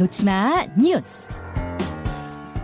놓지마 뉴스.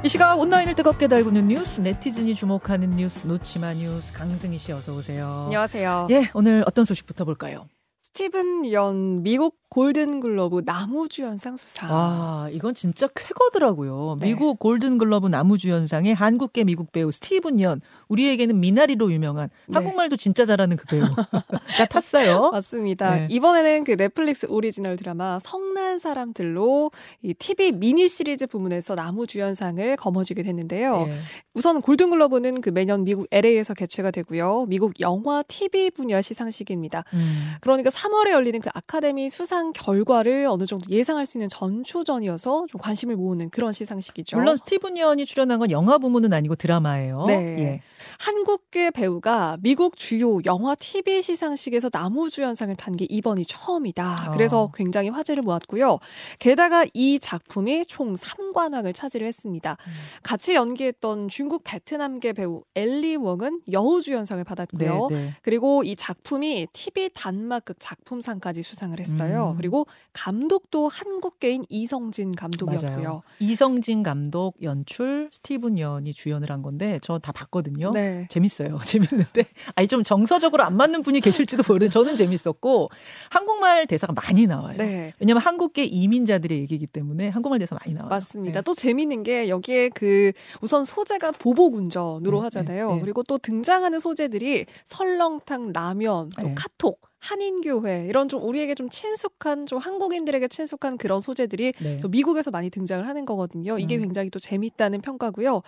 이 시각 온라인을 뜨겁게 달구는 뉴스, 네티즌이 주목하는 뉴스, 놓지마 뉴스, 강승희 씨 어서 오세요. 안녕하세요. 예, 오늘 어떤 소식부터 볼까요? 스티븐 연 미국 골든글러브 남우주연상 수상. 아, 이건 진짜 쾌거더라고요. 네. 미국 골든글러브 남우주연상에 한국계 미국 배우 스티븐 연, 우리에게는 미나리로 유명한 네. 한국말도 진짜 잘하는 그 배우가 탔어요. 맞습니다. 네. 이번에는 그 넷플릭스 오리지널 드라마 성난 사람들로 이 TV 미니 시리즈 부문에서 나무주연상을 거머쥐게 됐는데요. 예. 우선 골든글러브는 그 매년 미국 LA에서 개최가 되고요. 미국 영화 TV 분야 시상식입니다. 음. 그러니까 3월에 열리는 그 아카데미 수상 결과를 어느 정도 예상할 수 있는 전초전이어서 좀 관심을 모으는 그런 시상식이죠. 물론 스티븐 연이 출연한 건 영화 부문은 아니고 드라마예요. 네. 예. 한국계 배우가 미국 주요 영화 TV 시상식에서 나무주연상을 탄 게 이번이 처음이다. 어. 그래서 굉장히 화제를 모았고요. 게다가 이 작품이 총 3 관왕을 차지를 했습니다. 음. 같이 연기했던 중국 베트남계 배우 엘리 웡은 여우주연상을 받았고요. 네, 네. 그리고 이 작품이 TV 단막극 작품상까지 수상을 했어요. 음. 그리고 감독도 한국계인 이성진 감독이었고요. 맞아요. 이성진 감독 연출 스티븐 연이 주연을 한 건데 저 다 봤거든요. 네. 재밌어요. 재밌는데 아니 좀 정서적으로 안 맞는 분이 계실지도 모르는 저는 재밌었고 한국말 대사가 많이 나와요. 네. 왜냐면 한국계 이민자들의 얘기이기 때문에 한국말 대사 많이 나와요. 맞습니다. 네. 또 재밌는 게 여기에 그 우선 소재가 보복 운전으로 네, 하잖아요. 네, 네. 그리고 또 등장하는 소재들이 설렁탕, 라면, 또 네. 카톡, 한인교회 이런 좀 우리에게 좀 친숙한 좀 한국인들에게 친숙한 그런 소재들이 네. 또 미국에서 많이 등장을 하는 거거든요. 이게 음. 굉장히 또 재밌다는 평가고요.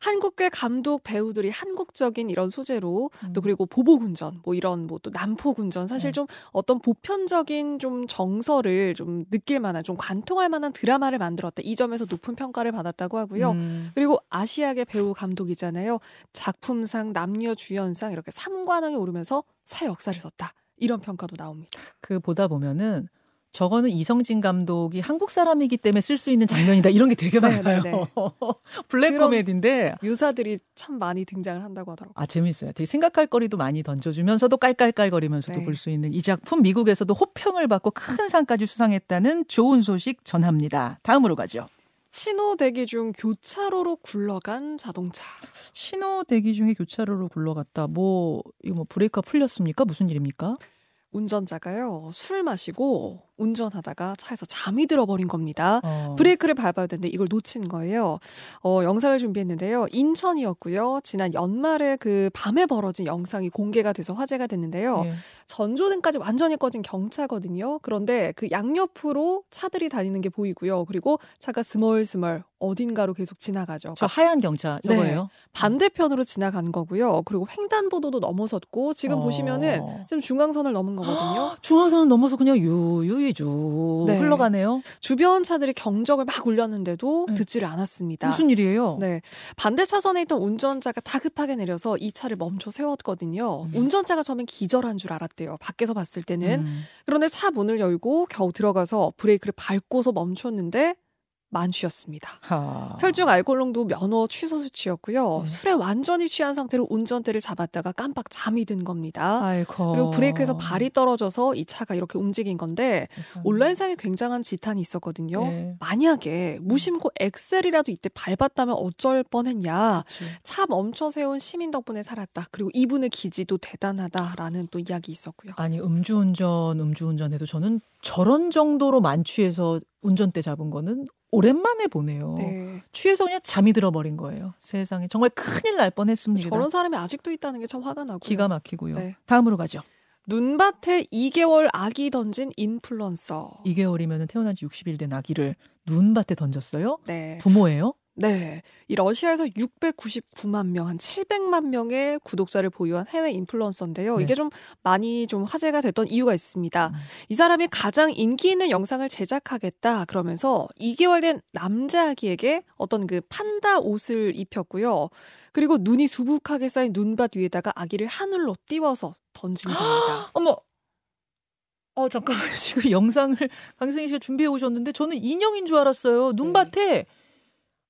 한국계 감독 배우들이 한국적인 이런 소재로 또 음. 그리고 보복운전 뭐 이런 뭐또 난폭운전 사실 네. 좀 어떤 보편적인 좀 정서를 좀 느낄 만한 좀 관통할 만한 드라마를 만들었다. 이 점에서 높은 평가를 받았다고 하고요. 음. 그리고 아시아계 배우 감독이잖아요. 작품상, 남녀 주연상 이렇게 3관왕에 오르면서 사 역사를 썼다. 이런 평가도 나옵니다. 그 보다 보면은 저거는 이성진 감독이 한국 사람이기 때문에 쓸 수 있는 장면이다 이런 게 되게 네, 많아요. 네, 네. 블랙 코미디인데 묘사들이 참 많이 등장을 한다고 하더라고요. 아 재밌어요. 되게 생각할 거리도 많이 던져주면서도 깔깔깔거리면서도 네. 볼수 있는 이 작품 미국에서도 호평을 받고 큰 상까지 수상했다는 좋은 소식 전합니다. 다음으로 가죠. 신호 대기 중 교차로로 굴러간 자동차. 신호 대기 중에 교차로로 굴러갔다. 뭐 이거 뭐 브레이크가 풀렸습니까? 무슨 일입니까? 운전자가요 술 마시고 운전하다가 차에서 잠이 들어버린 겁니다. 어. 브레이크를 밟아야 되는데 이걸 놓친 거예요. 어, 영상을 준비했는데요. 인천이었고요. 지난 연말에 그 밤에 벌어진 영상이 공개가 돼서 화제가 됐는데요. 예. 전조등까지 완전히 꺼진 경차거든요. 그런데 그 양옆으로 차들이 다니는 게 보이고요. 그리고 차가 스멀스멀 어딘가로 계속 지나가죠. 저 하얀 경차 네. 저거예요. 반대편으로 지나간 거고요. 그리고 횡단보도도 넘어섰고 지금 어. 보시면은 지금 중앙선을 넘은 거거든요. 중앙선을 넘어서 그냥 유유 이주 네. 흘러가네요. 주변 차들이 경적을 막 울렸는데도 네. 듣지를 않았습니다. 무슨 일이에요? 네. 반대 차선에 있던 운전자가 다급하게 내려서 이 차를 멈춰 세웠거든요. 음. 운전자가 처음엔 기절한 줄 알았대요. 밖에서 봤을 때는. 음. 그런데 차 문을 열고 겨우 들어가서 브레이크를 밟고서 멈췄는데 만취였습니다. 하. 혈중 알코올 농도 면허 취소 수치였고요. 네. 술에 완전히 취한 상태로 운전대를 잡았다가 깜빡 잠이 든 겁니다. 아이고. 그리고 브레이크에서 발이 떨어져서 이 차가 이렇게 움직인 건데. 온라인상에 굉장한 지탄이 있었거든요. 네. 만약에 무심코 엑셀이라도 이때 밟았다면 어쩔 뻔했냐. 그치. 차 멈춰 세운 시민 덕분에 살았다. 그리고 이분의 기지도 대단하다라는 또 이야기 있었고요. 아니 음주운전 음주운전해도 저는 저런 정도로 만취해서 운전대 잡은 거는 오랜만에 보네요. 네. 취해서 그냥 잠이 들어버린 거예요. 세상에 정말 큰일 날 뻔했습니다. 저런 사람이 아직도 있다는 게 참 화가 나고요. 기가 막히고요. 네. 다음으로 가죠. 눈밭에 2개월 아기 던진 인플루언서. 2개월이면 태어난 지 60일 된 아기를 눈밭에 던졌어요? 네. 부모예요? 네. 이 러시아에서 699만 명, 한 700만 명의 구독자를 보유한 해외 인플루언서인데요. 네. 이게 좀 많이 좀 화제가 됐던 이유가 있습니다. 음. 이 사람이 가장 인기 있는 영상을 제작하겠다 그러면서 2개월 된 남자 아기에게 어떤 그 판다 옷을 입혔고요. 그리고 눈이 수북하게 쌓인 눈밭 위에다가 아기를 하늘로 띄워서 던진 겁니다. 어머. 어 잠깐만 지금 영상을 강승희 씨가 준비해 오셨는데 저는 인형인 줄 알았어요. 눈밭에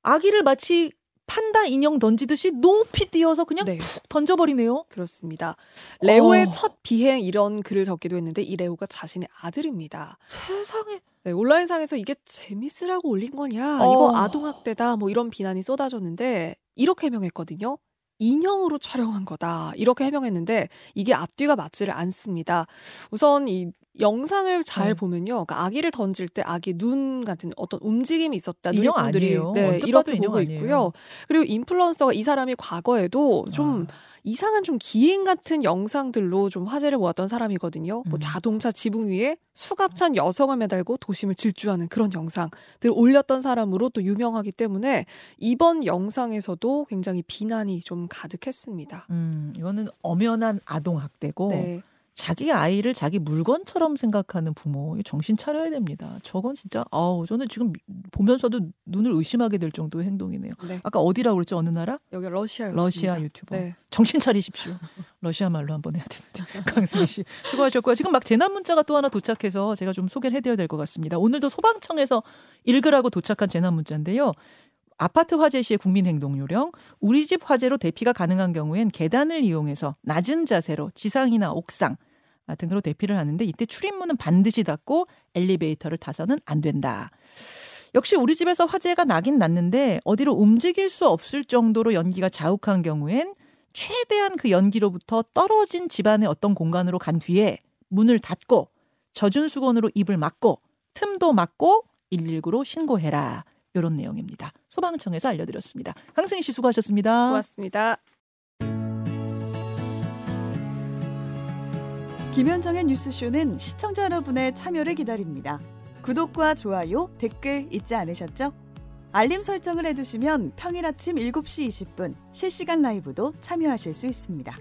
아기를 마치 판다 인형 던지듯이 높이 띄어서 그냥 네. 푹 던져버리네요. 그렇습니다. 레오의 어. 첫 비행 이런 글을 적기도 했는데 이 레오가 자신의 아들입니다. 세상에 네, 온라인상에서 이게 재밌으라고 올린 거냐, 어. 이거 아동학대다, 뭐 이런 비난이 쏟아졌는데 이렇게 해명했거든요. 인형으로 촬영한 거다 이렇게 해명했는데 이게 앞뒤가 맞지를 않습니다. 우선 이 영상을 잘 네. 보면요, 그러니까 아기를 던질 때 아기 눈 같은 어떤 움직임이 있었다. 인형 누리꾼들이 아니에요. 네, 이렇게 보고 아니에요. 있고요. 그리고 인플루언서가 이 사람이 과거에도 좀 아. 이상한 좀 기행 같은 영상들로 좀 화제를 모았던 사람이거든요. 뭐 음. 자동차 지붕 위에 수갑찬 여성을 매달고 도심을 질주하는 그런 영상들 올렸던 사람으로 또 유명하기 때문에 이번 영상에서도 굉장히 비난이 좀 가득했습니다. 음, 이거는 엄연한 아동 학대고 네. 자기 아이를 자기 물건처럼 생각하는 부모 정신 차려야 됩니다. 저건 진짜 아우 저는 지금 미- 보면서도 눈을 의심하게 될 정도의 행동이네요. 네. 아까 어디라고 그랬죠? 어느 나라? 여기 러시아였습니다. 러시아 유튜버. 네. 정신 차리십시오. 러시아 말로 한번 해야 되는데. 강승희 씨 수고하셨고요. 지금 막 재난 문자가 또 하나 도착해서 제가 좀 소개를 해드려야 될 것 같습니다. 오늘도 소방청에서 읽으라고 도착한 재난 문자인데요. 아파트 화재 시의 국민행동요령, 우리 집 화재로 대피가 가능한 경우엔 계단을 이용해서 낮은 자세로 지상이나 옥상 아, 등으로 대피를 하는데 이때 출입문은 반드시 닫고 엘리베이터를 타서는 안 된다. 역시 우리 집에서 화재가 나긴 났는데 어디로 움직일 수 없을 정도로 연기가 자욱한 경우엔 최대한 그 연기로부터 떨어진 집안의 어떤 공간으로 간 뒤에 문을 닫고 젖은 수건으로 입을 막고 틈도 막고 119로 신고해라. 이런 내용입니다. 소방청에서 알려드렸습니다. 강승희 씨 수고하셨습니다. 고맙습니다. 김현정의 뉴스쇼는 시청자 여러분의 참여를 기다립니다. 구독과 좋아요, 댓글 잊지 않으셨죠? 알림 설정을 해두시면 평일 아침 7시 20분 실시간 라이브도 참여하실 수 있습니다.